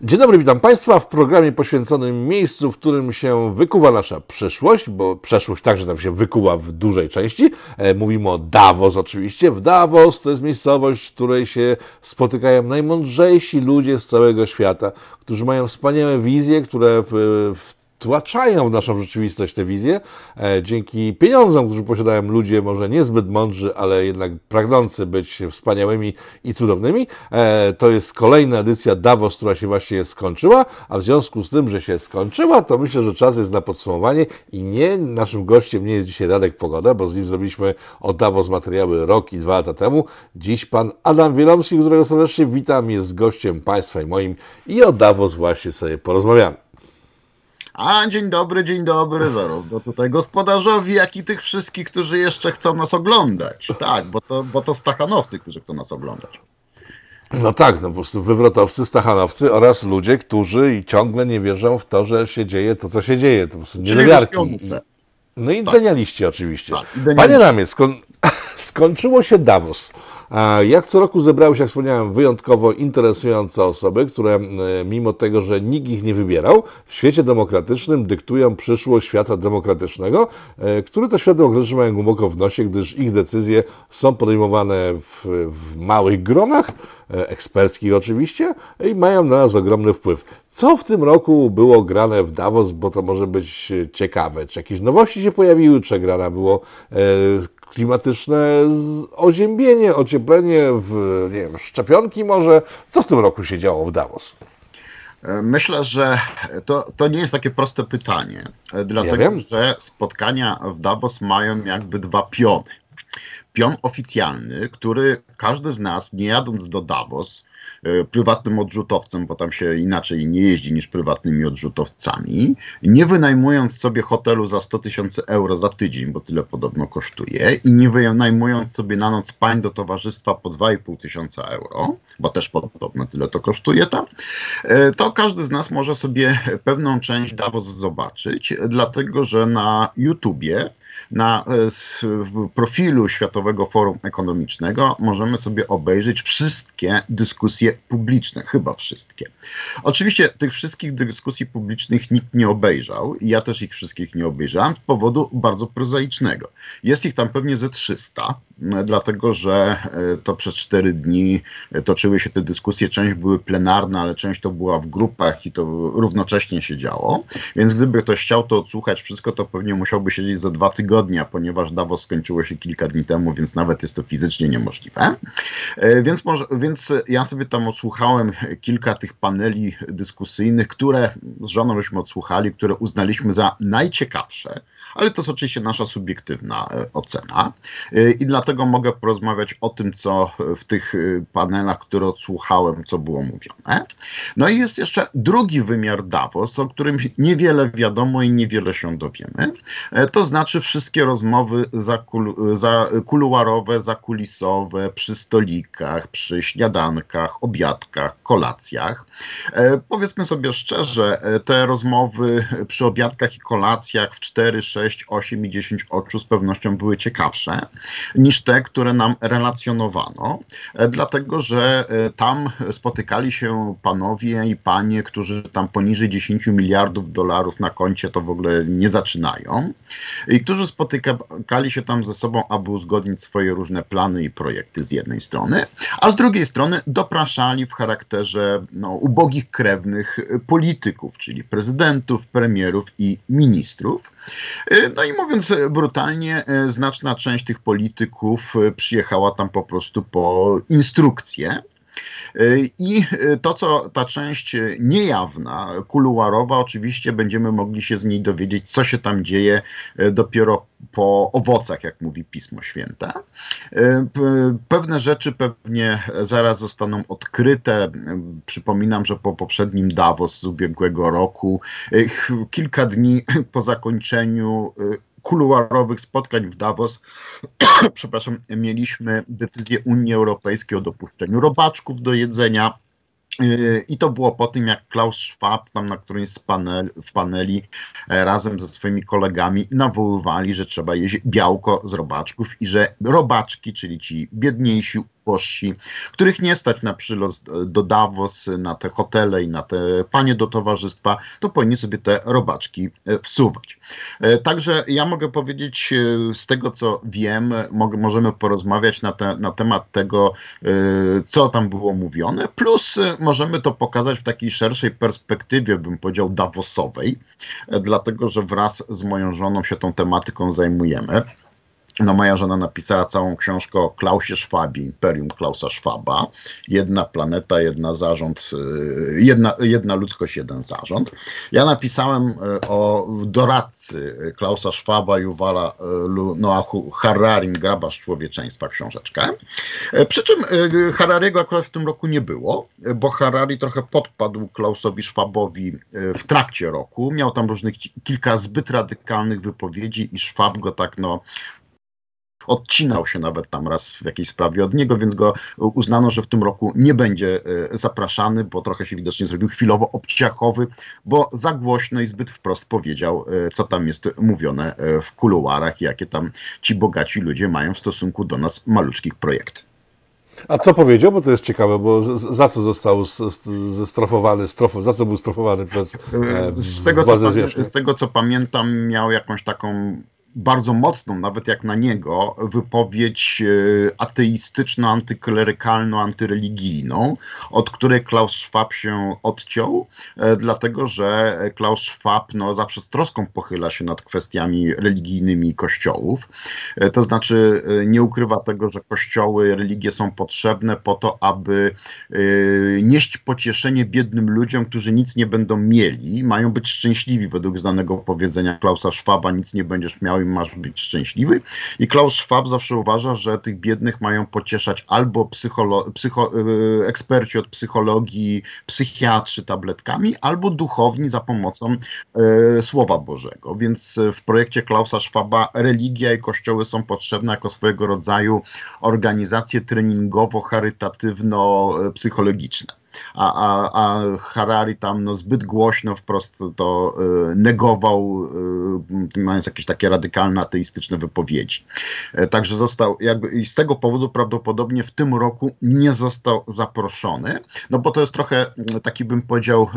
Dzień dobry, witam Państwa w programie poświęconym miejscu, w którym się wykuwa nasza przyszłość, bo przeszłość także nam się wykuła w dużej części. E, mówimy o Davos oczywiście. W Davos to jest miejscowość, w której się spotykają najmądrzejsi ludzie z całego świata, którzy mają wspaniałe wizje, które w, w wtłaczają w naszą rzeczywistość te wizje. E, dzięki pieniądzom, którzy posiadają ludzie może niezbyt mądrzy, ale jednak pragnący być wspaniałymi i cudownymi. E, to jest kolejna edycja Davos, która się właśnie skończyła, a w związku z tym, że się skończyła, to myślę, że czas jest na podsumowanie i nie, naszym gościem nie jest dzisiaj Radek Pogoda, bo z nim zrobiliśmy o Davos materiały rok i dwa lata temu. Dziś pan Adam Wielomski, którego serdecznie witam, jest gościem Państwa i moim i o Davos właśnie sobie porozmawiamy. A dzień dobry, dzień dobry, zarówno tutaj gospodarzowi, jak i tych wszystkich, którzy jeszcze chcą nas oglądać. Tak, bo to, bo to stachanowcy, którzy chcą nas oglądać. No tak, no po prostu wywrotowcy, stachanowcy oraz ludzie, którzy ciągle nie wierzą w to, że się dzieje to, co się dzieje. To po prostu niedowiarki. No i tak. denialiści oczywiście. Tak, Panie Ramie, skończyło się Davos. Jak co roku zebrały się, jak wspomniałem, wyjątkowo interesujące osoby, które mimo tego, że nikt ich nie wybierał, w świecie demokratycznym dyktują przyszłość świata demokratycznego, e, który to świat demokratyczny mają głęboko w nosie, gdyż ich decyzje są podejmowane w, w małych gronach, e, eksperckich oczywiście, i mają na nas ogromny wpływ. Co w tym roku było grane w Davos, bo to może być ciekawe. Czy jakieś nowości się pojawiły, czy grana było e, klimatyczne oziębienie, ocieplenie, w, nie wiem, szczepionki może. Co w tym roku się działo w Davos? Myślę, że to, to nie jest takie proste pytanie, dlatego ja że spotkania w Davos mają jakby dwa piony. Pion oficjalny, który każdy z nas, nie jadąc do Davos, E, prywatnym odrzutowcem, bo tam się inaczej nie jeździ niż prywatnymi odrzutowcami, nie wynajmując sobie hotelu za 100 tysięcy euro za tydzień, bo tyle podobno kosztuje, i nie wynajmując sobie na noc pań do towarzystwa po 2,5 tysiąca euro, bo też podobno tyle to kosztuje tam, e, to każdy z nas może sobie pewną część Davos zobaczyć, dlatego że na YouTubie na e, profilu Światowego Forum Ekonomicznego możemy sobie obejrzeć wszystkie dyskusje publiczne, chyba wszystkie. Oczywiście tych wszystkich dyskusji publicznych nikt nie obejrzał i ja też ich wszystkich nie obejrzałem z powodu bardzo prozaicznego. Jest ich tam pewnie ze 300, dlatego że e, to przez 4 dni toczyły się te dyskusje. Część były plenarne, ale część to była w grupach i to równocześnie się działo. Więc gdyby ktoś chciał to odsłuchać wszystko, to pewnie musiałby siedzieć za dwa tygodnie tygodnia, ponieważ Davos skończyło się kilka dni temu, więc nawet jest to fizycznie niemożliwe. E, więc, może, więc ja sobie tam odsłuchałem kilka tych paneli dyskusyjnych, które z żoną żeśmy odsłuchali, które uznaliśmy za najciekawsze, ale to jest oczywiście nasza subiektywna e, ocena. E, I dlatego mogę porozmawiać o tym, co w tych panelach, które odsłuchałem, co było mówione. No i jest jeszcze drugi wymiar Davos, o którym niewiele wiadomo i niewiele się dowiemy. To znaczy wszystkie rozmowy zakul, za, kuluarowe, zakulisowe, przy stolikach, przy śniadankach, obiadkach, kolacjach. E, powiedzmy sobie szczerze, e, te rozmowy przy obiadkach i kolacjach w 4, 6, 8 i 10 oczu z pewnością były ciekawsze niż te, które nam relacjonowano, e, dlatego że e, tam spotykali się panowie i panie, którzy tam poniżej 10 miliardów dolarów na koncie to w ogóle nie zaczynają i którzy spotykali się tam ze sobą, aby uzgodnić swoje różne plany i projekty z jednej strony, a z drugiej strony dopraszali w charakterze no, ubogich krewnych polityków, czyli prezydentów, premierów i ministrów. No i mówiąc brutalnie, znaczna część tych polityków przyjechała tam po prostu po instrukcje i to, co ta część niejawna, kuluarowa, oczywiście będziemy mogli się z niej dowiedzieć, co się tam dzieje dopiero po owocach, jak mówi Pismo Święte. Pewne rzeczy pewnie zaraz zostaną odkryte. Przypominam, że po poprzednim Davos z ubiegłego roku, kilka dni po zakończeniu kuluarowych spotkań w Davos, przepraszam, mieliśmy decyzję Unii Europejskiej o dopuszczeniu robaczków do jedzenia. Yy, I to było po tym, jak Klaus Schwab tam na którymś z panel, w paneli e, razem ze swoimi kolegami nawoływali, że trzeba jeść białko z robaczków i że robaczki, czyli ci biedniejsi których nie stać na przylot do Davos, na te hotele i na te panie do towarzystwa, to powinni sobie te robaczki e, wsuwać. E, także ja mogę powiedzieć e, z tego, co wiem, możemy porozmawiać na, te, na temat tego, co tam było mówione, plus możemy to pokazać w takiej szerszej perspektywie, bym powiedział, Davosowej, dlatego że wraz z moją żoną się tą tematyką zajmujemy. No, moja żona napisała całą książkę o Klausie Schwabie, Imperium Klausa Schwaba. Jedna planeta, jedna zarząd, y, jedna, jedna ludzkość, jeden zarząd. Ja napisałem y, o doradcy Klausa Schwaba, Juwala y, Noachu Hararim, Grabarz Człowieczeństwa, książeczkę. Przy czym Harariego akurat w tym roku nie było, bo Harari trochę podpadł Klausowi Schwabowi w trakcie roku. Miał tam różnych kilka zbyt radykalnych wypowiedzi i Schwab go tak no odcinał się nawet tam raz w jakiejś sprawie od niego, więc go uznano, że w tym roku nie będzie e, zapraszany, bo trochę się widocznie zrobił chwilowo obciachowy, bo za głośno i zbyt wprost powiedział, e, co tam jest mówione e, w kuluarach jakie tam ci bogaci ludzie mają w stosunku do nas maluczkich projektów. A co powiedział? Bo to jest ciekawe, bo za co został zestrofowany, strof, za co był strofowany przez e, z, tego, z tego co pamiętam, miał jakąś taką bardzo mocną, nawet jak na niego, wypowiedź e, ateistyczno, antyklerykalno, antyreligijną, od której Klaus Schwab się odciął, e, dlatego że Klaus Schwab no, zawsze z troską pochyla się nad kwestiami religijnymi kościołów. E, to znaczy nie ukrywa tego, że kościoły, religie są potrzebne po to, aby nieść pocieszenie biednym ludziom, którzy nic nie będą mieli, mają być szczęśliwi według znanego powiedzenia Klausa Schwaba, nic nie będziesz miał masz być szczęśliwy. I Klaus Schwab zawsze uważa, że tych biednych mają pocieszać albo psycholo- psycho- e, eksperci od psychologii, psychiatrzy tabletkami, albo duchowni za pomocą e, Słowa Bożego. Więc w projekcie Klausa Schwaba religia i kościoły są potrzebne jako swojego rodzaju organizacje treningowo-charytatywno-psychologiczne a, a, a Harari tam no, zbyt głośno wprost to y, negował, y, mając jakieś takie radykalne ateistyczne wypowiedzi. Y, także został jakby i z tego powodu prawdopodobnie w tym roku nie został zaproszony, no bo to jest trochę taki bym powiedział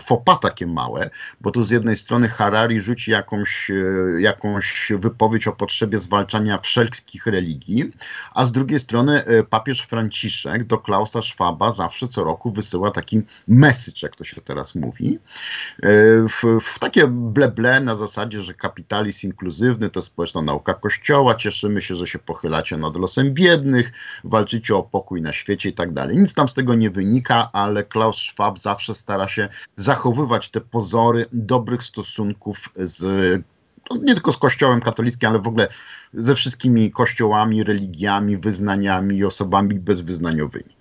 fopa takie małe, bo tu z jednej strony Harari rzuci jakąś, jakąś wypowiedź o potrzebie zwalczania wszelkich religii, a z drugiej strony papież Franciszek do Klausa Schwaba zawsze co roku roku wysyła taki message, jak to się teraz mówi, e, w, w takie bleble na zasadzie, że kapitalizm inkluzywny to społeczna nauka Kościoła, cieszymy się, że się pochylacie nad losem biednych, walczycie o pokój na świecie i tak dalej. Nic tam z tego nie wynika, ale Klaus Schwab zawsze stara się zachowywać te pozory dobrych stosunków z no, nie tylko z Kościołem katolickim, ale w ogóle ze wszystkimi kościołami, religiami, wyznaniami i osobami bezwyznaniowymi.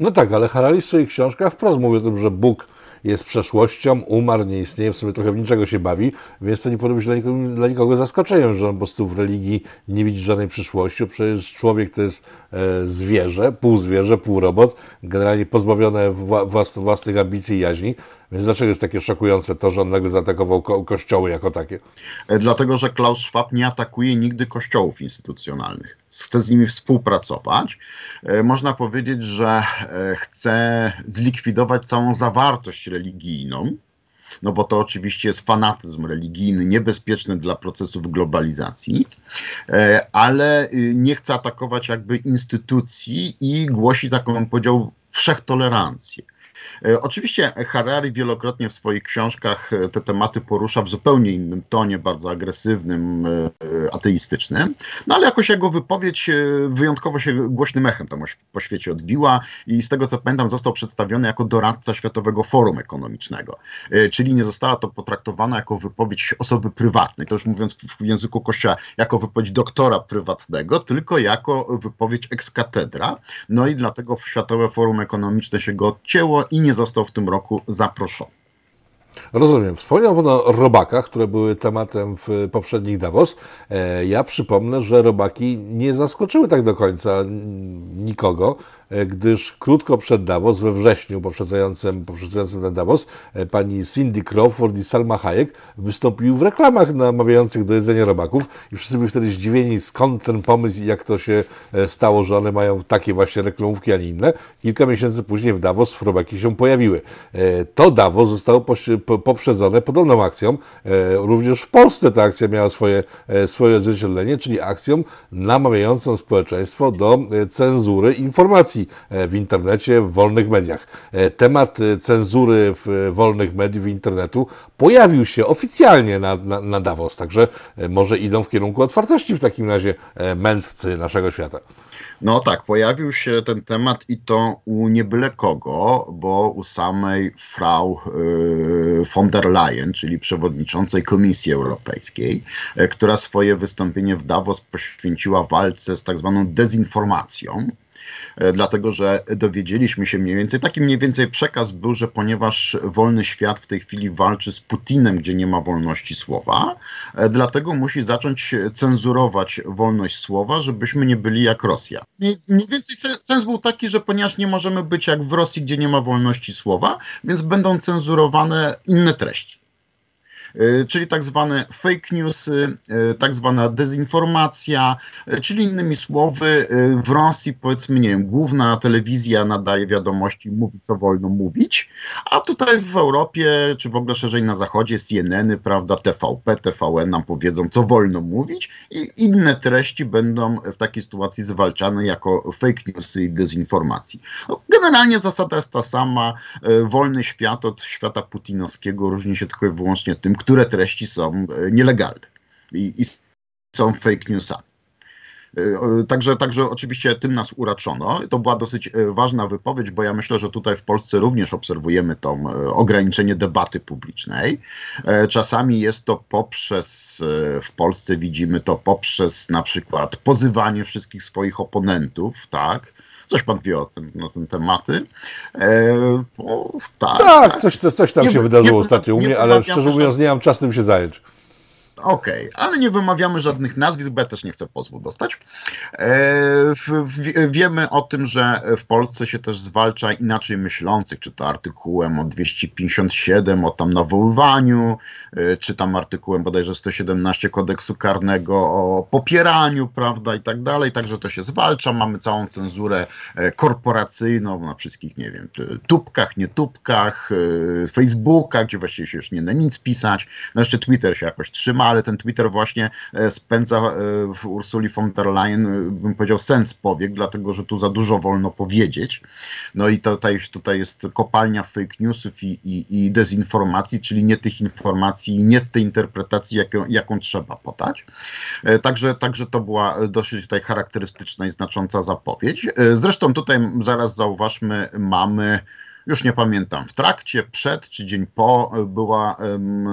No tak, ale Harari w swoich książkach wprost mówi o tym, że Bóg jest przeszłością, umarł, nie istnieje, w sobie trochę w niczego się bawi, więc to nie powinno być dla nikogo, dla nikogo zaskoczeniem, że on po prostu w religii nie widzi żadnej przyszłości, przecież człowiek to jest e, zwierzę, pół zwierzę, pół robot, generalnie pozbawione włas, własnych ambicji i jaźni, więc dlaczego jest takie szokujące to, że on nagle zaatakował ko kościoły jako takie? E, dlatego, że Klaus Schwab nie atakuje nigdy kościołów instytucjonalnych. Chce z nimi współpracować. E, można powiedzieć, że e, chce zlikwidować całą zawartość religijną, no bo to oczywiście jest fanatyzm religijny, niebezpieczny dla procesów globalizacji, ale y, nie chce atakować jakby instytucji i głosi taką, podział wszechtolerancję. E, oczywiście Harari wielokrotnie w swoich książkach e, te tematy porusza w zupełnie innym tonie, bardzo agresywnym, e, ateistycznym, no ale jakoś jego wypowiedź wyjątkowo się głośnym echem tam po świecie odbiła i z tego co pamiętam został przedstawiony jako doradca Światowego Forum Ekonomicznego, czyli nie została to potraktowana jako wypowiedź osoby prywatnej, to już mówiąc w języku kościoła, jako wypowiedź doktora prywatnego, tylko jako wypowiedź ex cathedra, no i dlatego Światowe Forum Ekonomiczne się go odcięło i nie został w tym roku zaproszony. Rozumiem. Wspomniał Pan o robakach, które były tematem w poprzednich Davos. E, ja przypomnę, że robaki nie zaskoczyły tak do końca nikogo. Gdyż krótko przed Davos, we wrześniu poprzedzającym, poprzedzającym ten Davos, pani Cindy Crawford i Salma Hayek wystąpiły w reklamach namawiających do jedzenia robaków i wszyscy byli wtedy zdziwieni, skąd ten pomysł i jak to się stało, że one mają takie właśnie reklamówki, a nie inne. Kilka miesięcy później w Davos robaki się pojawiły. To Davos zostało poprzedzone podobną akcją. Również w Polsce ta akcja miała swoje, swoje odzwierciedlenie, czyli akcją namawiającą społeczeństwo do e, cenzury informacji e, w internecie, w wolnych mediach. E, temat cenzury w wolnych mediów, internetu pojawił się oficjalnie na, na, na Davos, także może idą w kierunku otwartości w takim razie mędrcy naszego świata. No tak, pojawił się ten temat i to u nie byle kogo, bo u samej Frau von der Leyen, czyli przewodniczącej Komisji Europejskiej, która swoje wystąpienie w Davos poświęciła walce z tak zwaną dezinformacją. E, dlatego że dowiedzieliśmy się mniej więcej, taki mniej więcej przekaz był, że ponieważ wolny świat w tej chwili walczy z Putinem, gdzie nie ma wolności słowa, e, dlatego musi zacząć cenzurować wolność słowa, żebyśmy nie byli jak Rosja. Mniej więcej sens był taki, że ponieważ nie możemy być jak w Rosji, gdzie nie ma wolności słowa, więc będą cenzurowane inne treści. E, czyli tak zwane fake newsy, e, tak zwana dezinformacja, e, czyli innymi słowy w Rosji powiedzmy, nie wiem, główna telewizja nadaje wiadomości, mówi co wolno mówić, a tutaj w Europie, czy w ogóle szerzej na zachodzie CNN-y, prawda, TVP, TVN nam powiedzą co wolno mówić i inne treści będą w takiej sytuacji zwalczane jako fake newsy i dezinformacji. No, generalnie zasada jest ta sama, wolny świat od świata putinowskiego różni się tylko i wyłącznie tym, które treści są e, nielegalne i, i są fake newsami. E, także, także oczywiście tym nas uraczono. To była dosyć e, ważna wypowiedź, bo ja myślę, że tutaj w Polsce również obserwujemy to ograniczenie debaty publicznej. Czasami jest to poprzez, w Polsce widzimy to poprzez na przykład pozywanie wszystkich swoich oponentów, tak, Coś pan wie o tym, na ten tematy. E, tak, tak, coś, coś tam nie, się wydarzyło nie, ostatnio u mnie, ale szczerze mówiąc nie mam czasu tym się zająć. Okej, okay, ale nie wymawiamy żadnych nazwisk, bo ja też nie chcę pozwu dostać. E, wiemy o tym, że w Polsce się też zwalcza inaczej myślących, czy to artykułem o 257, o tam nawoływaniu, e, czy tam artykułem bodajże 117 kodeksu karnego o popieraniu, prawda, i tak dalej. Także to się zwalcza. Mamy całą cenzurę e, korporacyjną na wszystkich, nie wiem, tubkach, nie tubkach, e, Facebookach, gdzie właściwie się już nie da nic pisać. No jeszcze Twitter się jakoś trzyma, ale ten Twitter właśnie e, spędza e, w Ursuli von der Leyen, e, bym powiedział, sens powiek, dlatego że tu za dużo wolno powiedzieć. No i tutaj, tutaj jest kopalnia fake newsów i, i, i dezinformacji, czyli nie tych informacji, nie tej interpretacji, jaką, jaką trzeba podać. Także, także to była dosyć tutaj charakterystyczna i znacząca zapowiedź. Zresztą tutaj zaraz zauważmy, mamy już nie pamiętam, w trakcie, przed czy dzień po e, była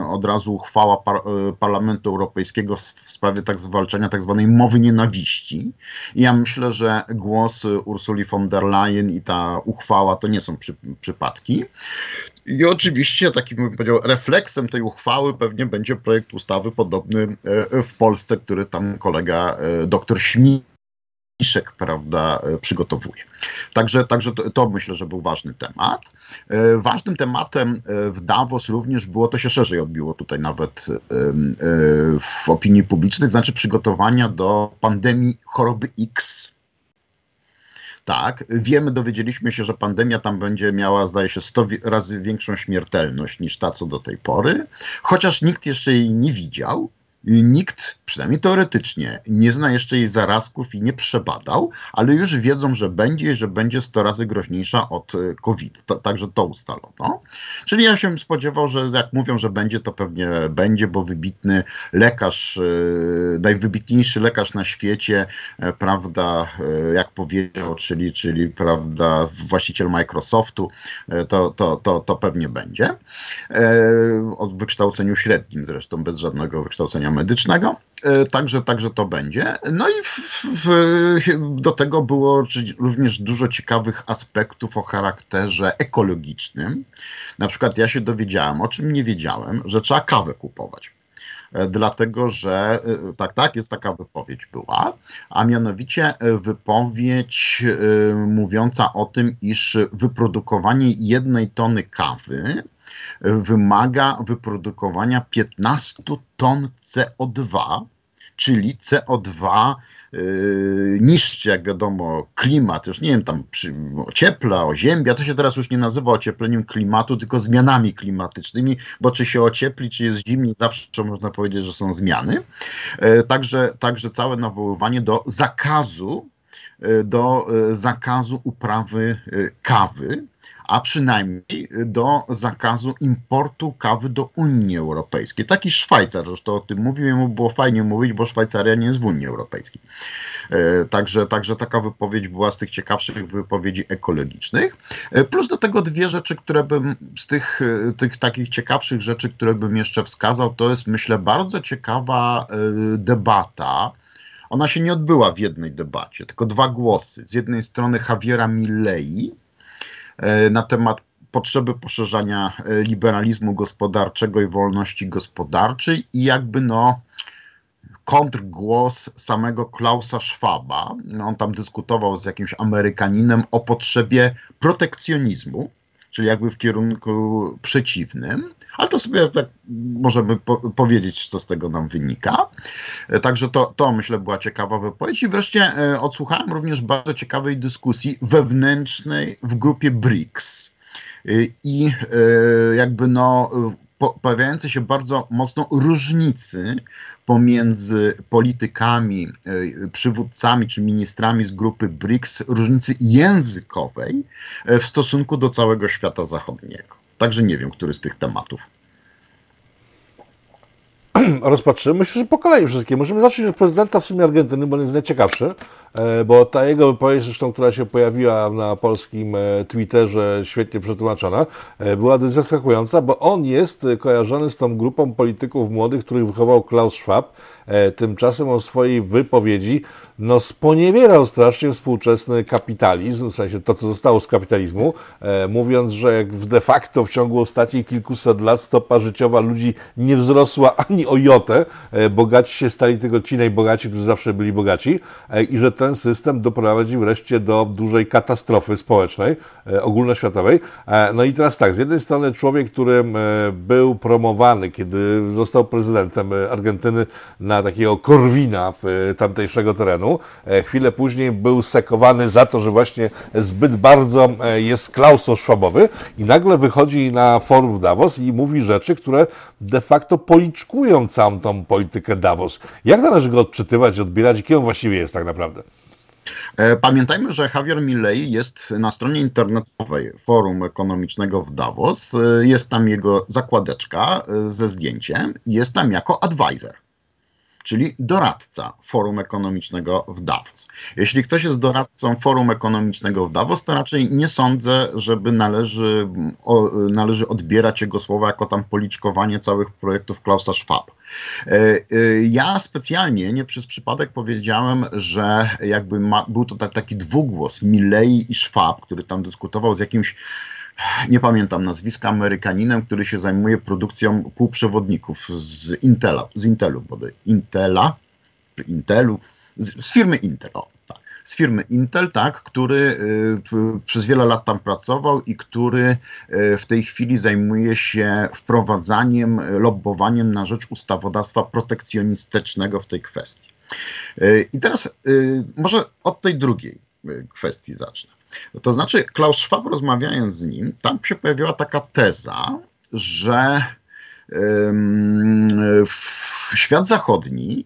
od razu uchwała par, e, Parlamentu Europejskiego w sprawie tak zwalczania tak zwanej mowy nienawiści. I ja myślę, że głos Ursuli von der Leyen i ta uchwała to nie są przy, przypadki. I oczywiście takim bym powiedział refleksem tej uchwały pewnie będzie projekt ustawy podobny e, w Polsce, który tam kolega dr Śmig Iszek, prawda, e, przygotowuje. Także, także to, to, myślę, że był ważny temat. E, ważnym tematem e, w Davos również było, to się szerzej odbiło tutaj nawet w opinii publicznej, znaczy przygotowania do pandemii choroby X. Tak, wiemy, dowiedzieliśmy się, że pandemia tam będzie miała, zdaje się, 100 razy większą śmiertelność niż ta, co do tej pory, chociaż nikt jeszcze jej nie widział. Nikt, przynajmniej teoretycznie, nie zna jeszcze jej zarazków i nie przebadał, ale już wiedzą, że będzie, że będzie 100 razy groźniejsza od e, COVID. To, także to ustalono. Czyli ja się spodziewał, że jak mówią, że będzie, to pewnie będzie, bo wybitny lekarz, e, najwybitniejszy lekarz na świecie, e, prawda, jak powiedział, czyli, czyli prawda, właściciel Microsoftu, to, to, to, to pewnie będzie. O wykształceniu średnim zresztą, bez żadnego wykształcenia medycznego. E, także, także to będzie. No i w, w, do tego było również dużo ciekawych aspektów o charakterze ekologicznym. Na przykład ja się dowiedziałem, o czym nie wiedziałem, że trzeba kawę kupować. E, dlatego że e, tak, tak, jest taka wypowiedź była, a mianowicie wypowiedź mówiąca o tym, iż wyprodukowanie jednej tony kawy wymaga wyprodukowania 15 ton CO2, czyli CO2 Yy, niszczy, jak wiadomo, klimat, już nie wiem, tam przy, ociepla, oziębia, to się teraz już nie nazywa ociepleniem klimatu, tylko zmianami klimatycznymi, bo czy się ociepli, czy jest zimniej, zawsze można powiedzieć, że są zmiany. Yy, także, także całe nawoływanie do zakazu, do zakazu uprawy kawy, a przynajmniej do zakazu importu kawy do Unii Europejskiej. Taki Szwajcar, zresztą o tym mówiłem, mu było fajnie mówić, bo Szwajcaria nie jest w Unii Europejskiej. E, także, także taka wypowiedź była z tych ciekawszych wypowiedzi ekologicznych. E, plus do tego dwie rzeczy, które bym z tych, e, tych takich ciekawszych rzeczy, które bym jeszcze wskazał, to jest myślę bardzo ciekawa debata. Ona się nie odbyła w jednej debacie, tylko dwa głosy. Z jednej strony Javiera Milley, E, na temat potrzeby poszerzania e, liberalizmu gospodarczego i wolności gospodarczej i jakby no kontrgłos samego Klausa Schwaba. No, on tam dyskutował z jakimś Amerykaninem o potrzebie protekcjonizmu, czyli jakby w kierunku przeciwnym. Ale to sobie tak możemy po powiedzieć, co z tego nam wynika. E, także to, to myślę była ciekawa wypowiedź. I wreszcie e, odsłuchałem również bardzo ciekawej dyskusji wewnętrznej w grupie BRICS. E, I jakby no pojawiające się bardzo mocno różnicy pomiędzy politykami, przywódcami czy ministrami z grupy BRICS, różnicy językowej w stosunku do całego świata zachodniego. Także nie wiem, który z tych tematów. Rozpatrzymy. Że po kolei wszystkie. Możemy zacząć od prezydenta w sumie Argentyny, bo on jest najciekawszy, e, bo ta jego wypowiedź, zresztą, która się pojawiła na polskim e, Twitterze, świetnie przetłumaczona, e, była dość zaskakująca, bo on jest kojarzony z tą grupą polityków młodych, których wychował Klaus Schwab. Tymczasem o swojej wypowiedzi no, sponiewierał strasznie współczesny kapitalizm, w sensie to, co zostało z kapitalizmu, e, mówiąc, że jak de facto w ciągu ostatnich kilkuset lat stopa życiowa ludzi nie wzrosła ani o jotę, e, bogaci się stali tylko ci najbogaci, którzy zawsze byli bogaci e, i że ten system doprowadzi wreszcie do dużej katastrofy społecznej, e, ogólnoświatowej. E, no i teraz tak, z jednej strony człowiek, który e, był promowany, kiedy został prezydentem Argentyny na takiego Korwina tamtejszego terenu, chwilę później był sekowany za to, że właśnie zbyt bardzo jest klausoszwabowy i nagle wychodzi na forum Davos i mówi rzeczy, które de facto policzkują całą tą politykę Davos. Jak należy go odczytywać, odbierać kim on właściwie jest tak naprawdę? E, pamiętajmy, że Javier Milley jest na stronie internetowej Forum Ekonomicznego w Davos. Jest tam jego zakładeczka ze zdjęciem jest tam jako advisor czyli doradca Forum Ekonomicznego w Davos. Jeśli ktoś jest doradcą Forum Ekonomicznego w Davos, to raczej nie sądzę, żeby należy, o, należy odbierać jego słowa jako tam policzkowanie całych projektów Klausa Schwab. E, e, ja specjalnie, nie przez przypadek powiedziałem, że jakby ma, był to tak, taki dwugłos Milley i Schwab, który tam dyskutował z jakimś nie pamiętam nazwiska, Amerykaninem, który się zajmuje produkcją półprzewodników z Intela, z Intelu Intela, Intelu, z, z firmy Intel, o, tak, z firmy Intel, tak, który y, przez wiele lat tam pracował i który y, w tej chwili zajmuje się wprowadzaniem, lobbowaniem na rzecz ustawodawstwa protekcjonistycznego w tej kwestii. Y, I teraz może od tej drugiej kwestii zacznę. To znaczy, Klaus Schwab rozmawiając z nim, tam się pojawiła taka teza, że świat zachodni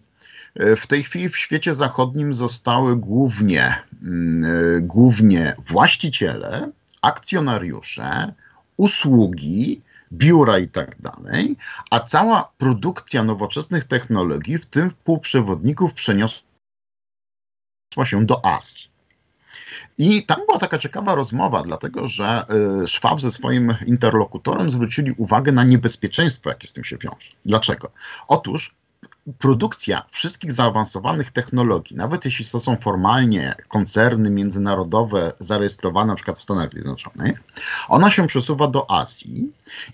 e, w tej chwili w świecie zachodnim zostały głównie, mm, głównie właściciele, akcjonariusze, usługi, biura i tak dalej, a cała produkcja nowoczesnych technologii, w tym półprzewodników, przeniosła się do Azji. I tam była taka ciekawa rozmowa, dlatego że y, Schwab ze swoim interlokutorem zwrócili uwagę na niebezpieczeństwo, jakie z tym się wiąże. Dlaczego? Otóż produkcja wszystkich zaawansowanych technologii, nawet jeśli to są formalnie koncerny międzynarodowe zarejestrowane na przykład w Stanach Zjednoczonych, ona się przesuwa do Azji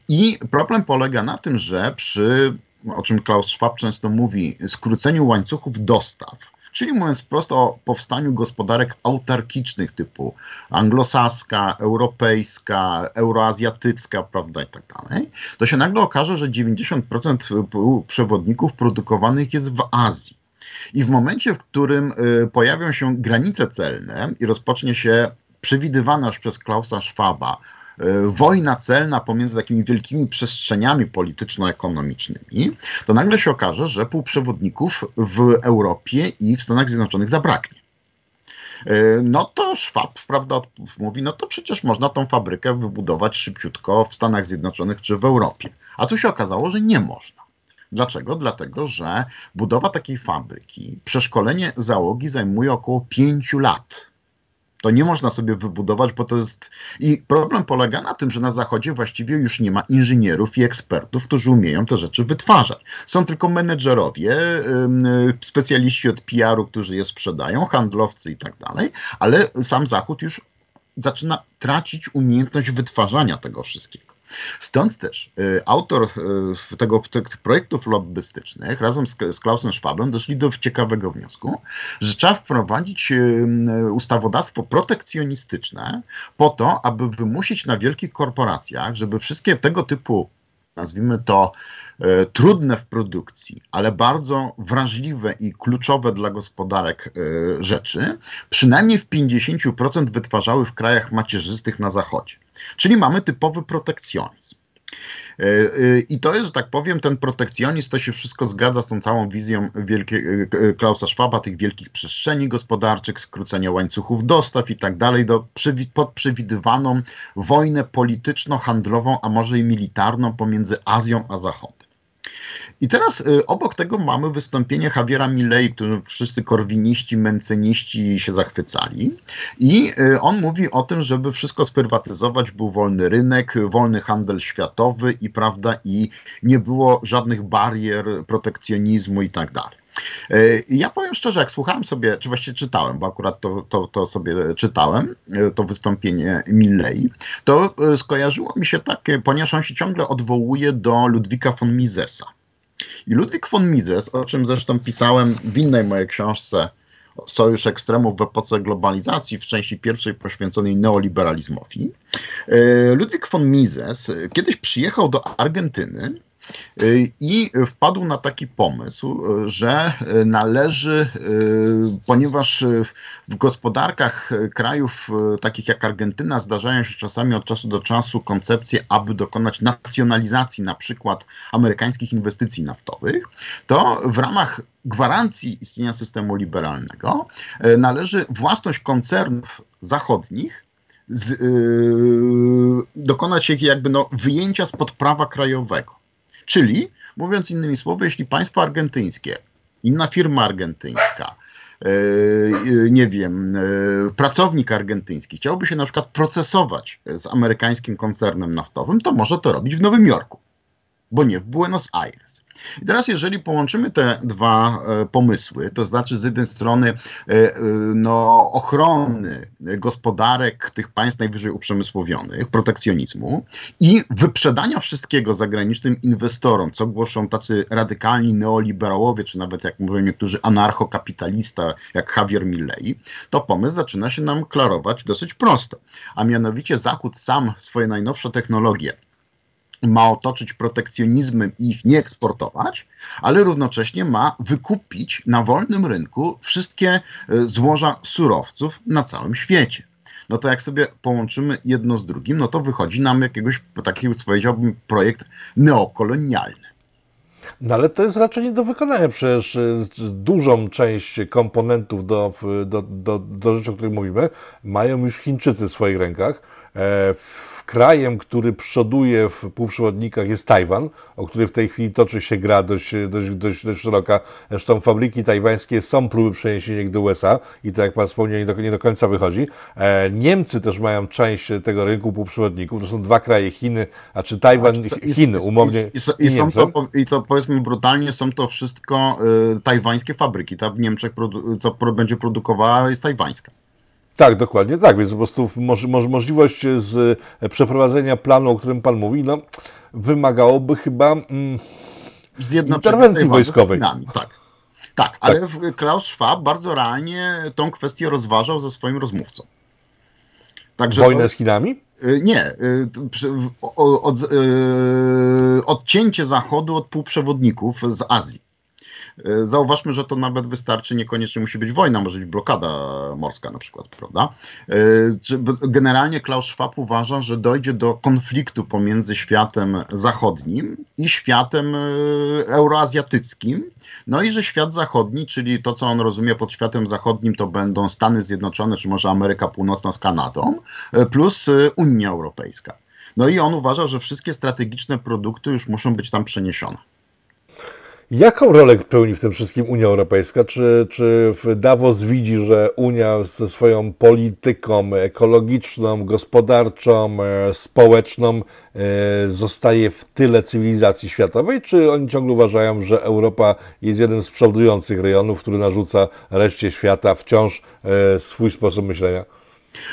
i problem polega na tym, że przy o czym Klaus Schwab często mówi, skróceniu łańcuchów dostaw, czyli mówiąc wprost o powstaniu gospodarek autarkicznych typu anglosaska, europejska, euroazjatycka, prawda, i tak dalej, to się nagle okaże, że 90% przewodników produkowanych jest w Azji. I w momencie, w którym y, pojawią się granice celne i rozpocznie się przewidywana już przez Klausa Schwaba wojna celna pomiędzy takimi wielkimi przestrzeniami polityczno-ekonomicznymi, to nagle się okaże, że półprzewodników w Europie i w Stanach Zjednoczonych zabraknie. E, no to Schwab, prawda, mówi, no to przecież można tą fabrykę wybudować szybciutko w Stanach Zjednoczonych czy w Europie. A tu się okazało, że nie można. Dlaczego? Dlatego, że budowa takiej fabryki, przeszkolenie załogi zajmuje około 5 lat. To nie można sobie wybudować, bo to jest. I problem polega na tym, że na Zachodzie właściwie już nie ma inżynierów i ekspertów, którzy umieją te rzeczy wytwarzać. Są tylko menedżerowie, specjaliści od PR-u, którzy je sprzedają, handlowcy i tak dalej, ale sam Zachód już zaczyna tracić umiejętność wytwarzania tego wszystkiego. Stąd też y, autor y, tego, projektów lobbystycznych razem z, z Klausem Schwabem doszli do ciekawego wniosku, że trzeba wprowadzić y, ustawodawstwo protekcjonistyczne po to, aby wymusić na wielkich korporacjach, żeby wszystkie tego typu nazwijmy to, e, trudne w produkcji, ale bardzo wrażliwe i kluczowe dla gospodarek e, rzeczy, przynajmniej w 50% wytwarzały w krajach macierzystych na zachodzie. Czyli mamy typowy protekcjonizm. E, e, I to jest, tak powiem, ten protekcjonizm, to się wszystko zgadza z tą całą wizją wielkie, Klausa Schwaba, tych wielkich przestrzeni gospodarczych, skrócenia łańcuchów dostaw i tak dalej, do, pod przewidywaną wojnę polityczno-handlową, a może i militarną pomiędzy Azją a Zachodem. I teraz y, obok tego mamy wystąpienie Javiera Milley, którym wszyscy korwiniści, menceniści się zachwycali. I y, on mówi o tym, żeby wszystko sprywatyzować, był wolny rynek, wolny handel światowy i prawda, i nie było żadnych barier, protekcjonizmu i tak dalej. Y, ja powiem szczerze, jak słuchałem sobie, czy właściwie czytałem, bo akurat to, to, to sobie czytałem, to wystąpienie Milley, to skojarzyło mi się takie, ponieważ on się ciągle odwołuje do Ludwika von Misesa. I Ludwik von Mises, o czym zresztą pisałem w innej mojej książce Sojusz Ekstremów w epoce globalizacji, w części pierwszej poświęconej neoliberalizmowi. E, Ludwik von Mises kiedyś przyjechał do Argentyny I wpadł na taki pomysł, że należy, ponieważ w gospodarkach krajów takich jak Argentyna zdarzają się czasami od czasu do czasu koncepcje, aby dokonać nacjonalizacji na przykład amerykańskich inwestycji naftowych, to w ramach gwarancji istnienia systemu liberalnego należy własność koncernów zachodnich z, yy, dokonać ich jakby no, wyjęcia spod prawa krajowego. Czyli, mówiąc innymi słowy, jeśli państwo argentyńskie, inna firma argentyńska, e, e, nie wiem, e, pracownik argentyński chciałby się na przykład procesować z amerykańskim koncernem naftowym, to może to robić w Nowym Jorku, bo nie w Buenos Aires. I teraz, jeżeli połączymy te dwa e, pomysły, to znaczy z jednej strony e, e, no, ochrony gospodarek tych państw najwyżej uprzemysłowionych, protekcjonizmu i wyprzedania wszystkiego zagranicznym inwestorom, co głoszą tacy radykalni neoliberałowie, czy nawet jak mówią niektórzy anarchokapitalista, jak Javier Milley, to pomysł zaczyna się nam klarować dosyć prosto. A mianowicie Zachód sam swoje najnowsze technologie ma otoczyć protekcjonizmem i ich nie eksportować, ale równocześnie ma wykupić na wolnym rynku wszystkie e, złoża surowców na całym świecie. No to jak sobie połączymy jedno z drugim, no to wychodzi nam jakiegoś taki, powiedziałbym, projekt neokolonialny. No ale to jest raczej nie do wykonania. Przecież e, dużą część komponentów do, do, do, do rzeczy, o których mówimy, mają już Chińczycy w swoich rękach krajem, który przoduje w półprzewodnikach jest Tajwan, o który w tej chwili toczy się gra dość, dość, dość, dość szeroka. Zresztą fabryki tajwańskie są próby przeniesienia ich do USA i to jak Pan wspomniał, nie do, nie do końca wychodzi. E, Niemcy też mają część tego rynku półprzewodników. To są dwa kraje, Chiny, a czy Tajwan, i, Chiny, umownie. I, i, i, są to, I to powiedzmy brutalnie, są to wszystko y, tajwańskie fabryki. Ta w Niemczech, co będzie produkowała, jest tajwańska. Tak, dokładnie tak, więc po prostu moż, możliwość z przeprowadzenia planu, o którym Pan mówi, no, wymagałoby chyba mm, interwencji wojskowej. Tak. tak. Tak, ale tak. Klaus Schwab bardzo realnie tą kwestię rozważał ze swoim rozmówcą. Także Wojnę to... z Chinami? Y, nie. Od, odcięcie Zachodu od półprzewodników z Azji. E, zauważmy, że to nawet wystarczy, niekoniecznie musi być wojna, może być blokada morska na przykład, prawda? E, generalnie Klaus Schwab uważa, że dojdzie do konfliktu pomiędzy światem zachodnim i światem e, euroazjatyckim, no i że świat zachodni, czyli to, co on rozumie pod światem zachodnim, to będą Stany Zjednoczone, czy może Ameryka Północna z Kanadą, plus Unia Europejska. No i on uważa, że wszystkie strategiczne produkty już muszą być tam przeniesione. Jaką rolę pełni w tym wszystkim Unia Europejska? Czy, czy Davos widzi, że Unia ze swoją polityką ekologiczną, gospodarczą, e, społeczną e, zostaje w tyle cywilizacji światowej, czy oni ciągle uważają, że Europa jest jednym z przodujących rejonów, który narzuca reszcie świata wciąż e, swój sposób myślenia?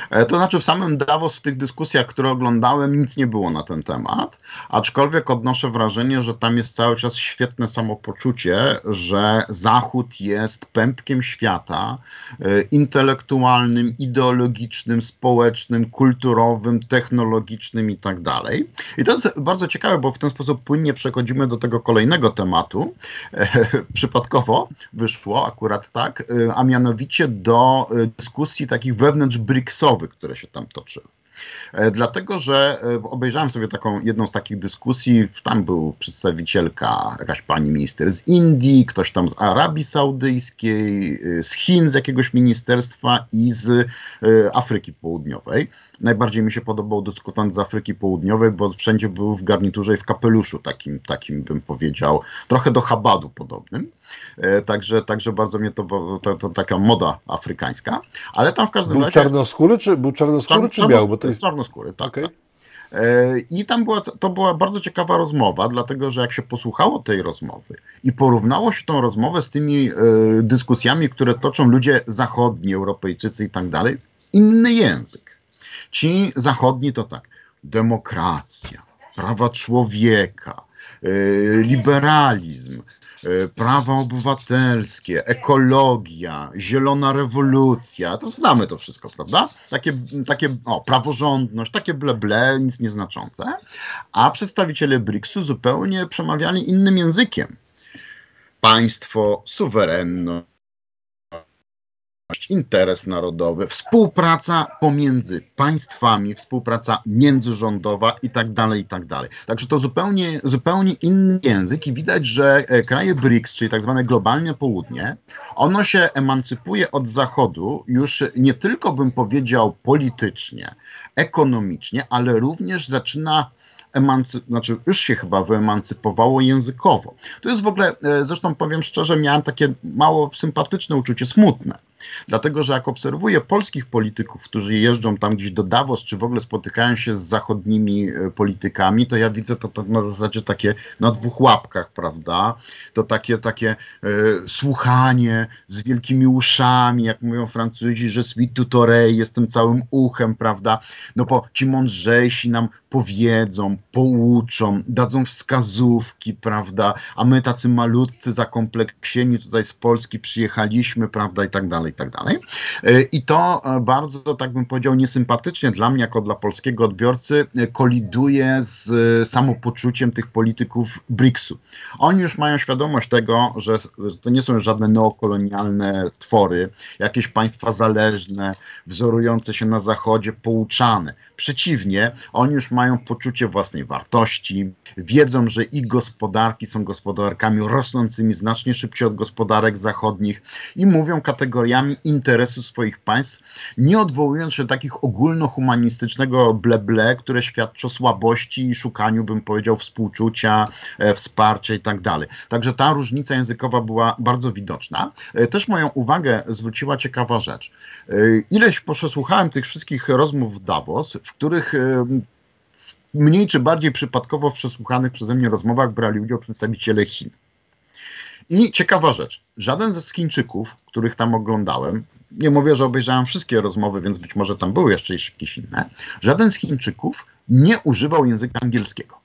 E, to znaczy w samym Davos, w tych dyskusjach, które oglądałem, nic nie było na ten temat, aczkolwiek odnoszę wrażenie, że tam jest cały czas świetne samopoczucie, że Zachód jest pępkiem świata e, intelektualnym, ideologicznym, społecznym, kulturowym, technologicznym i tak dalej. I to jest bardzo ciekawe, bo w ten sposób płynnie przechodzimy do tego kolejnego tematu. E, przypadkowo wyszło akurat tak, a mianowicie do dyskusji takich wewnątrz BRICS które się tam toczyły. E, dlatego, że e, obejrzałem sobie taką jedną z takich dyskusji. Tam był przedstawicielka, jakaś pani minister z Indii, ktoś tam z Arabii Saudyjskiej, e, z Chin, z jakiegoś ministerstwa i z Afryki Południowej. Najbardziej mi się podobał dyskutant z Afryki Południowej, bo wszędzie był w garniturze i w kapeluszu, takim, takim bym powiedział, trochę do Habadu podobnym. Także, także bardzo mnie to, to, to taka moda afrykańska. Ale tam w każdym był razie. Czarnoskóry czy, był czarnoskóry czy biały? Bo to jest czarnoskóry, tak. Okay. tak. E, I tam była, to była bardzo ciekawa rozmowa, dlatego że jak się posłuchało tej rozmowy i porównało się tą rozmowę z tymi y, dyskusjami, które toczą ludzie zachodni, Europejczycy i tak dalej, inny język. Ci zachodni to tak, demokracja, prawa człowieka, liberalizm, E, prawa obywatelskie, ekologia, zielona rewolucja, to znamy to wszystko, prawda? Takie, takie o, praworządność, takie bleble, nic nieznaczące. A przedstawiciele BRICS-u zupełnie przemawiali innym językiem. Państwo, suwerenność, interes narodowy, współpraca pomiędzy państwami, współpraca międzyrządowa i tak dalej, i tak dalej. Także to zupełnie, zupełnie inny język i widać, że e, kraje BRICS, czyli tak zwane globalne południe, ono się emancypuje od Zachodu już nie tylko bym powiedział politycznie, ekonomicznie, ale również zaczyna emancy... znaczy już się chyba wyemancypowało językowo. To jest w ogóle, e, zresztą powiem szczerze, miałem takie mało sympatyczne uczucie, smutne. Dlatego, że jak obserwuję polskich polityków, którzy jeżdżą tam gdzieś do Davos, czy w ogóle spotykają się z zachodnimi e, politykami, to ja widzę to, to na zasadzie takie na dwóch łapkach, prawda? To takie, takie e, słuchanie z wielkimi uszami, jak mówią Francuzi, że sweet tutorei, jestem całym uchem, prawda? No bo ci mądrzejsi nam powiedzą, pouczą, dadzą wskazówki, prawda? A my tacy malutcy, zakompleksieni tutaj z Polski przyjechaliśmy, prawda? I tak dalej, tak dalej. E, I to e, bardzo, tak bym powiedział, niesympatycznie dla mnie, jako dla polskiego odbiorcy, e, koliduje z samopoczuciem tych polityków BRICS-u. Oni już mają świadomość tego, że to nie są już żadne neokolonialne twory, jakieś państwa zależne, wzorujące się na Zachodzie, pouczane. Przeciwnie, oni już mają poczucie własnej wartości, wiedzą, że ich gospodarki są gospodarkami rosnącymi znacznie szybciej od gospodarek zachodnich i mówią kategoriami interesu swoich państw, nie odwołując się takich ogólnohumanistycznego bleble, które świadczy o słabości i szukaniu, bym powiedział, współczucia, e, wsparcia i tak dalej. Także ta różnica językowa była bardzo widoczna. E, też moją uwagę zwróciła ciekawa rzecz. E, ileś przesłuchałem tych wszystkich rozmów w Davos, w których mniej czy bardziej przypadkowo w przesłuchanych przeze mnie rozmowach brali udział przedstawiciele Chin. I ciekawa rzecz, żaden ze Chińczyków, których tam oglądałem, nie mówię, że obejrzałem wszystkie rozmowy, więc być może tam były jeszcze jakieś inne, żaden z Chińczyków nie używał języka angielskiego.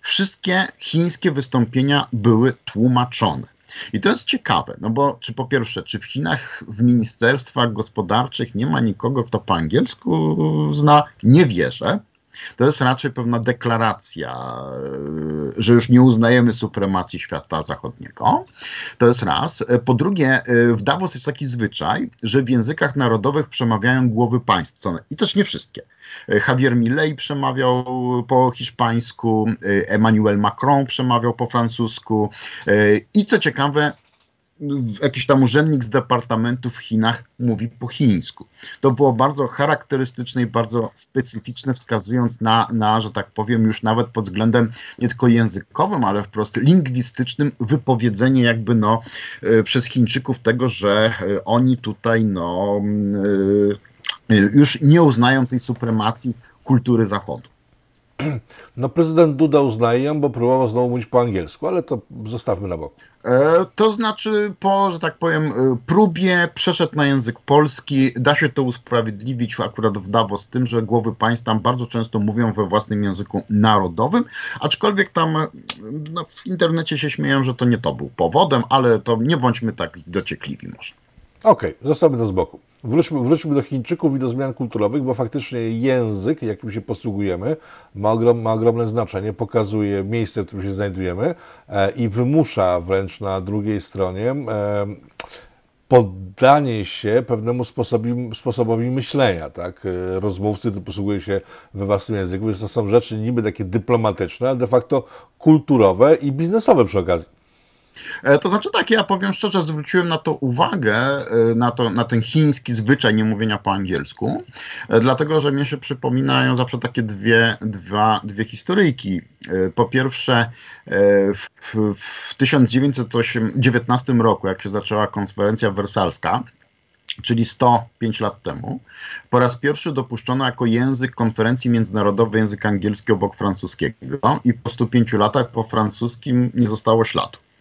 wszystkie chińskie wystąpienia były tłumaczone. I to jest ciekawe, no bo czy po pierwsze, czy w Chinach w ministerstwach gospodarczych nie ma nikogo, kto po angielsku zna? Nie wierzę. To jest raczej pewna deklaracja, e, że już nie uznajemy supremacji świata zachodniego. To jest raz. Po drugie, e, w Davos jest taki zwyczaj, że w językach narodowych przemawiają głowy państw. I też nie wszystkie. E, Javier Milei przemawiał po hiszpańsku, Emmanuel Macron przemawiał po francusku. I co ciekawe, jakiś tam urzędnik z departamentu w Chinach mówi po chińsku. To było bardzo charakterystyczne i bardzo specyficzne, wskazując na, na, że tak powiem, już nawet pod względem nie tylko językowym, ale wprost lingwistycznym wypowiedzenie jakby no e, przez Chińczyków tego, że e, oni tutaj no e, już nie uznają tej supremacji kultury Zachodu. No prezydent Duda uznaje ją, bo próbował znowu mówić po angielsku, ale to zostawmy na bok. E, to znaczy, po, że tak powiem, e, próbie przeszedł na język polski. Da się to usprawiedliwić akurat w Davos tym, że głowy państw tam bardzo często mówią we własnym języku narodowym, aczkolwiek tam no, w internecie się śmieją, że to nie to był powodem, ale to nie bądźmy tak dociekliwi może. Okej, okay, zostawmy to z boku. Wróćmy, wróćmy do Chińczyków i do zmian kulturowych, bo faktycznie język, jakim się posługujemy, ma, ogrom, ma ogromne znaczenie, pokazuje miejsce, w którym się znajdujemy e, i wymusza wręcz na drugiej stronie e, poddanie się pewnemu sposobi, sposobowi myślenia. Tak? E, rozmówcy posługują się we własnym języku, więc to są rzeczy niby takie dyplomatyczne, ale de facto kulturowe i biznesowe przy okazji. E, to znaczy tak, ja powiem szczerze, zwróciłem na to uwagę, e, na, to, na ten chiński zwyczaj niemówienia po angielsku, e, dlatego, że mnie się przypominają zawsze takie dwie, dwa, dwie historyjki. Po pierwsze, w, w 1919 roku, jak się zaczęła konferencja wersalska, czyli 105 lat temu, po raz pierwszy dopuszczono jako język konferencji międzynarodowej język angielski obok francuskiego i po 105 latach po francuskim nie zostało śladu.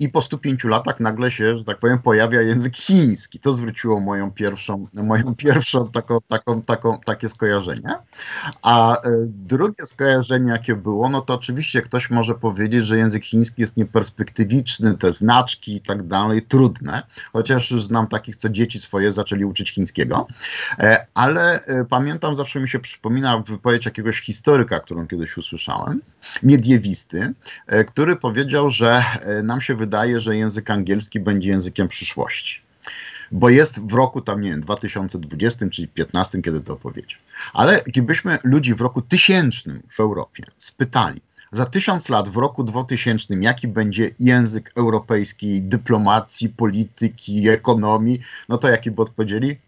i po 105 latach nagle się, że tak powiem, pojawia język chiński. To zwróciło moją pierwszą, moją pierwszą taką, taką, taką, takie skojarzenie. A e, drugie skojarzenie, jakie było, no to oczywiście ktoś może powiedzieć, że język chiński jest nieperspektywiczny, te znaczki i tak dalej, trudne, chociaż już znam takich, co dzieci swoje zaczęli uczyć chińskiego, e, ale pamiętam, zawsze mi się przypomina wypowiedź jakiegoś historyka, którą kiedyś usłyszałem, mediewisty, który powiedział, że nam się wydaje, że język angielski będzie językiem przyszłości. Bo jest w roku tam, nie wiem, 2020 czy 2015, kiedy to powiedział. Ale gdybyśmy ludzi w roku tysięcznym w Europie spytali, za tysiąc lat, w roku 2000, jaki będzie język europejskiej dyplomacji, polityki, ekonomii, no to jaki by odpowiedzieli?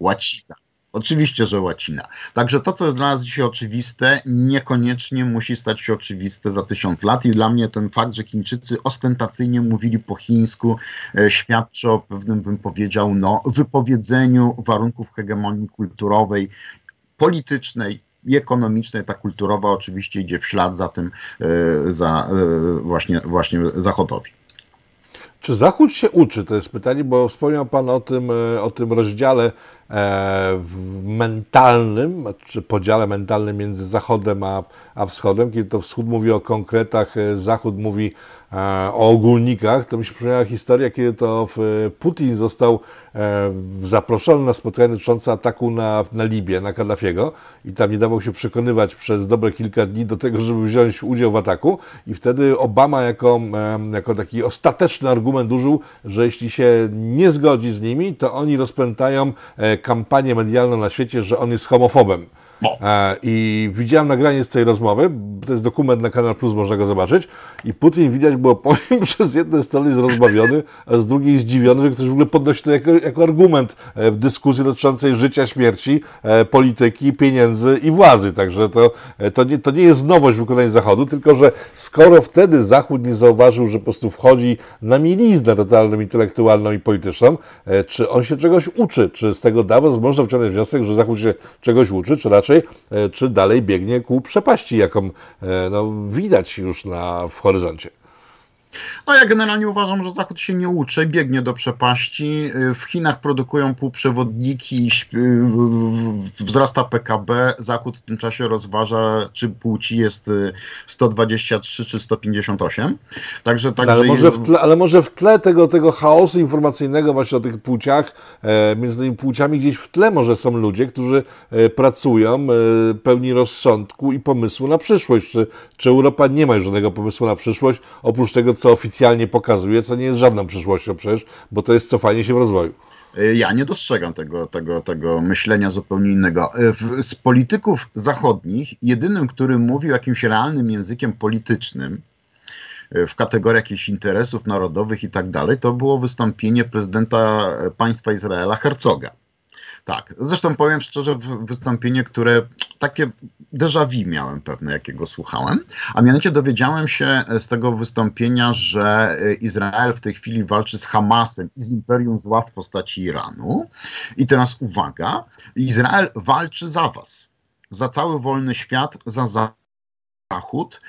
Łacina. Oczywiście, że łacina. Także to, co jest dla nas dzisiaj oczywiste, niekoniecznie musi stać się oczywiste za tysiąc lat. I dla mnie ten fakt, że Chińczycy ostentacyjnie mówili po chińsku, e, świadczy o pewnym, bym powiedział, no, wypowiedzeniu warunków hegemonii kulturowej, politycznej, i ekonomicznej, ta kulturowa oczywiście idzie w ślad za tym, e, za e, właśnie, właśnie Zachodowi. Czy Zachód się uczy? To jest pytanie, bo wspomniał Pan o tym, o tym rozdziale mentalnym, czy podziale mentalnym między Zachodem a, a Wschodem, kiedy to Wschód mówi o konkretach, e, Zachód mówi e, o ogólnikach, to mi się przypomniała historia, kiedy to Putin został zaproszony na spotkanie dotyczące ataku na, na Libię, na Kaddafiego. I tam nie dawał się przekonywać przez dobre kilka dni do tego, żeby wziąć udział w ataku. I wtedy Obama jako, jako taki ostateczny argument użył, że jeśli się nie zgodzi z nimi, to oni rozpętają kampanię medialną na świecie, że on jest homofobem. No. I widziałem nagranie z tej rozmowy, to jest dokument na Kanal Plus, można go zobaczyć. I Putin widać było po nim przez jednej strony jest rozbawiony, a z drugiej zdziwiony, że ktoś w ogóle podnosi to jako, jako argument e, w dyskusji dotyczącej życia, śmierci, e, polityki, pieniędzy i władzy. Także to, to, nie, to nie jest nowość w Zachodu, tylko że skoro wtedy Zachód nie zauważył, że po prostu wchodzi na mieliznę totalną, intelektualną i polityczną, czy on się czegoś uczy? Czy z tego Davos można wyciągnąć wniosek, że Zachód się czegoś uczy, czy raczej e, czy dalej biegnie ku przepaści, jaką e, no, widać już na, w horyzoncie. No ja generalnie uważam, że Zachód się nie uczy, biegnie do przepaści. W Chinach produkują półprzewodniki, wzrasta PKB. Zachód w tym czasie rozważa, czy płci jest 123 czy 158. Także, także ale, może w tle, ale może w tle tego, tego chaosu informacyjnego właśnie o tych płciach, e, między tymi płciami gdzieś w tle może są ludzie, którzy e, pracują e, pełni rozsądku i pomysłu na przyszłość. Czy, czy Europa nie ma żadnego pomysłu na przyszłość, oprócz tego, co oficjalnie pokazuje, co nie jest żadną przyszłością przecież, bo to jest cofanie się w rozwoju. Ja nie dostrzegam tego, tego, tego myślenia zupełnie innego. Z polityków zachodnich, jedynym, który mówił jakimś realnym językiem politycznym, w kategoriach jakichś interesów narodowych i tak dalej, to było wystąpienie prezydenta państwa Izraela Herzoga. Tak, zresztą powiem szczerze, wystąpienie, które takie déjà vu miałem pewne, jakiego słuchałem, a mianowicie dowiedziałem się z tego wystąpienia, że Izrael w tej chwili walczy z Hamasem i z Imperium Zła w postaci Iranu. I teraz uwaga, Izrael walczy za was, za cały wolny świat, za Zachód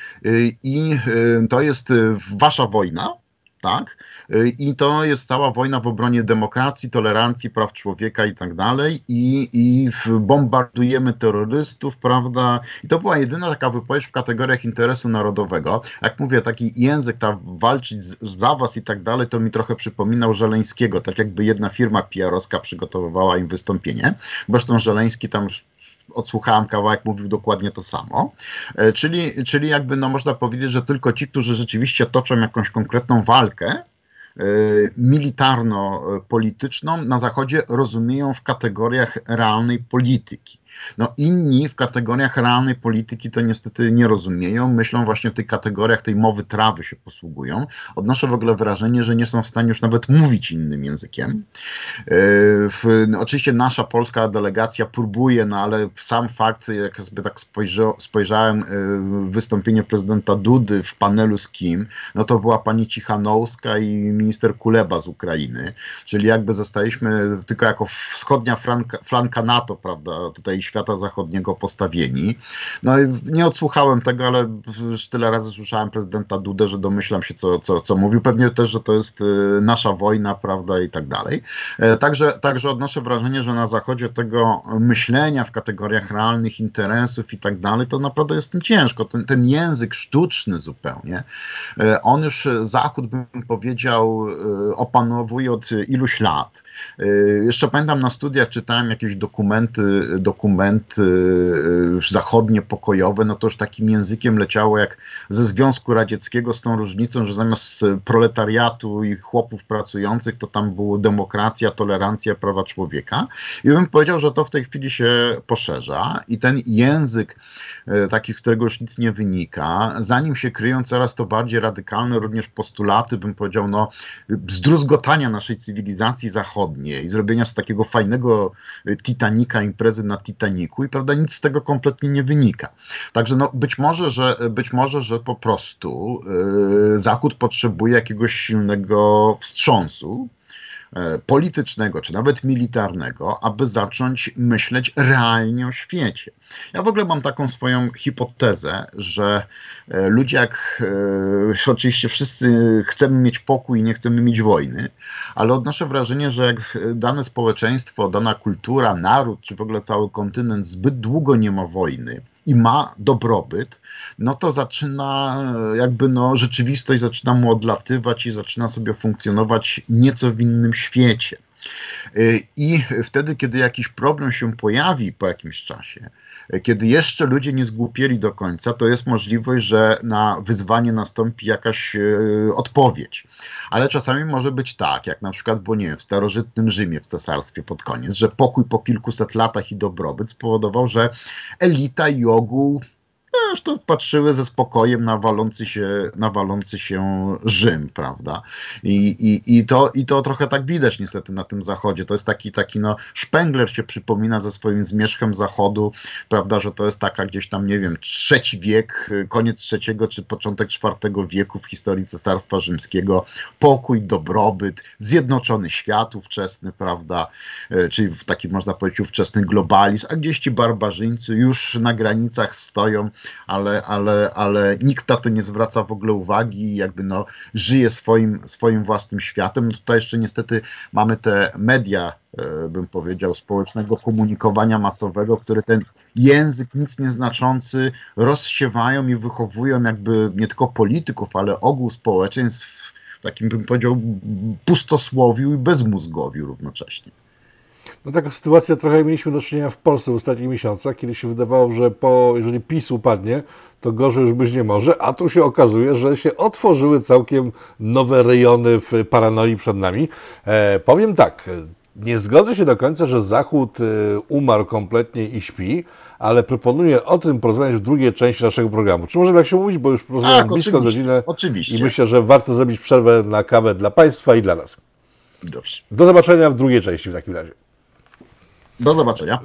i to jest wasza wojna, tak? I to jest cała wojna w obronie demokracji, tolerancji, praw człowieka i tak dalej. I, i bombardujemy terrorystów, prawda? I to była jedyna taka wypowiedź w kategoriach interesu narodowego. Jak mówię, taki język, ta walczyć z, za was i tak dalej, to mi trochę przypominał Żeleńskiego, tak jakby jedna firma PR-owska przygotowywała im wystąpienie. Zresztą Żeleński tam odsłuchałem kawałek, mówił dokładnie to samo. E, czyli, czyli jakby no można powiedzieć, że tylko ci, którzy rzeczywiście toczą jakąś konkretną walkę, E, militarno-polityczną na Zachodzie rozumieją w kategoriach realnej polityki. No inni w kategoriach realnej polityki to niestety nie rozumieją, myślą właśnie w tych kategoriach tej mowy trawy się posługują. Odnoszę w ogóle wrażenie, że nie są w stanie już nawet mówić innym językiem. E, w, no, oczywiście nasza polska delegacja próbuje, no ale sam fakt, jak sobie tak spojrzał, spojrzałem e, wystąpienie prezydenta Dudy w panelu z kim, no to była pani Cichanowska i minister Kuleba z Ukrainy, czyli jakby zostaliśmy tylko jako wschodnia flanka, flanka NATO, prawda, tutaj świata zachodniego postawieni. No i nie odsłuchałem tego, ale już tyle razy słyszałem prezydenta Dudę, że domyślam się, co, co, co mówił. Pewnie też, że to jest y, nasza wojna, prawda, i tak dalej. E, także, także odnoszę wrażenie, że na zachodzie tego myślenia w kategoriach realnych interesów i tak dalej, to naprawdę jest tym ciężko. Ten, ten język sztuczny zupełnie, e, on już Zachód, bym powiedział, e, opanowuje od iluś lat. Jeszcze pamiętam na studiach czytałem jakieś dokumenty, dokumenty dokumenty y, zachodnie pokojowe, no to już takim językiem leciało jak ze Związku Radzieckiego z tą różnicą, że zamiast proletariatu i chłopów pracujących, to tam było demokracja, tolerancja, prawa człowieka. I bym powiedział, że to w tej chwili się poszerza i ten język y, taki, którego już nic nie wynika, zanim się kryją coraz to bardziej radykalne również postulaty, bym powiedział, no zdruzgotania naszej cywilizacji zachodniej, zrobienia z takiego fajnego Titanica imprezy na Titanic Titaniku i prawda, nic z tego kompletnie nie wynika. Także no, być, może, że, być może, że po prostu yy, Zachód potrzebuje jakiegoś silnego wstrząsu, politycznego, czy nawet militarnego, aby zacząć myśleć realnie o świecie. Ja w ogóle mam taką swoją hipotezę, że e, ludzie, jak e, oczywiście wszyscy chcemy mieć pokój i nie chcemy mieć wojny, ale odnoszę wrażenie, że jak dane społeczeństwo, dana kultura, naród, czy w ogóle cały kontynent zbyt długo nie ma wojny, i ma dobrobyt, no to zaczyna jakby no rzeczywistość zaczyna mu odlatywać i zaczyna sobie funkcjonować nieco w innym świecie. Y, I wtedy, kiedy jakiś problem się pojawi po jakimś czasie, kiedy jeszcze ludzie nie zgłupieli do końca, to jest możliwość, że na wyzwanie nastąpi jakaś y, odpowiedź. Ale czasami może być tak, jak na przykład było nie wiem, w starożytnym Rzymie, w cesarstwie pod koniec, że pokój po kilkuset latach i dobrobyt spowodował, że elita i ogół Aż to patrzyły ze spokojem na walący się, na walący się Rzym, prawda? I, i, i, to, I to trochę tak widać niestety na tym zachodzie. To jest taki, taki no, Spengler się przypomina ze swoim zmierzchem zachodu, prawda, że to jest taka gdzieś tam, nie wiem, trzeci wiek, koniec trzeciego czy początek czwartego wieku w historii Cesarstwa Rzymskiego. Pokój, dobrobyt, zjednoczony świat ówczesny, prawda, e, czyli w taki można powiedzieć ówczesny globalizm, a gdzieś ci barbarzyńcy już na granicach stoją ale, ale, ale nikt na to nie zwraca w ogóle uwagi, jakby no, żyje swoim, swoim własnym światem. No tutaj jeszcze niestety mamy te media, e, bym powiedział, społecznego komunikowania masowego, które ten język nic nieznaczący rozsiewają i wychowują jakby nie tylko polityków, ale ogół społeczeństw w takim, bym powiedział, pustosłowiu i bezmózgowiu równocześnie. No taka sytuacja trochę mieliśmy do czynienia w Polsce w ostatnich miesiącach, kiedy się wydawało, że po, jeżeli PiS upadnie, to gorzej już być nie może, a tu się okazuje, że się otworzyły całkiem nowe rejony w paranoi przed nami. E, powiem tak, nie zgodzę się do końca, że Zachód e, umarł kompletnie i śpi, ale proponuję o tym porozmawiać w drugiej części naszego programu. Czy możemy jak się mówić, bo już rozmawiamy blisko godzinę oczywiście. i myślę, że warto zrobić przerwę na kawę dla Państwa i dla nas. Dobrze. Do zobaczenia w drugiej części w takim razie. Do zobaczenia.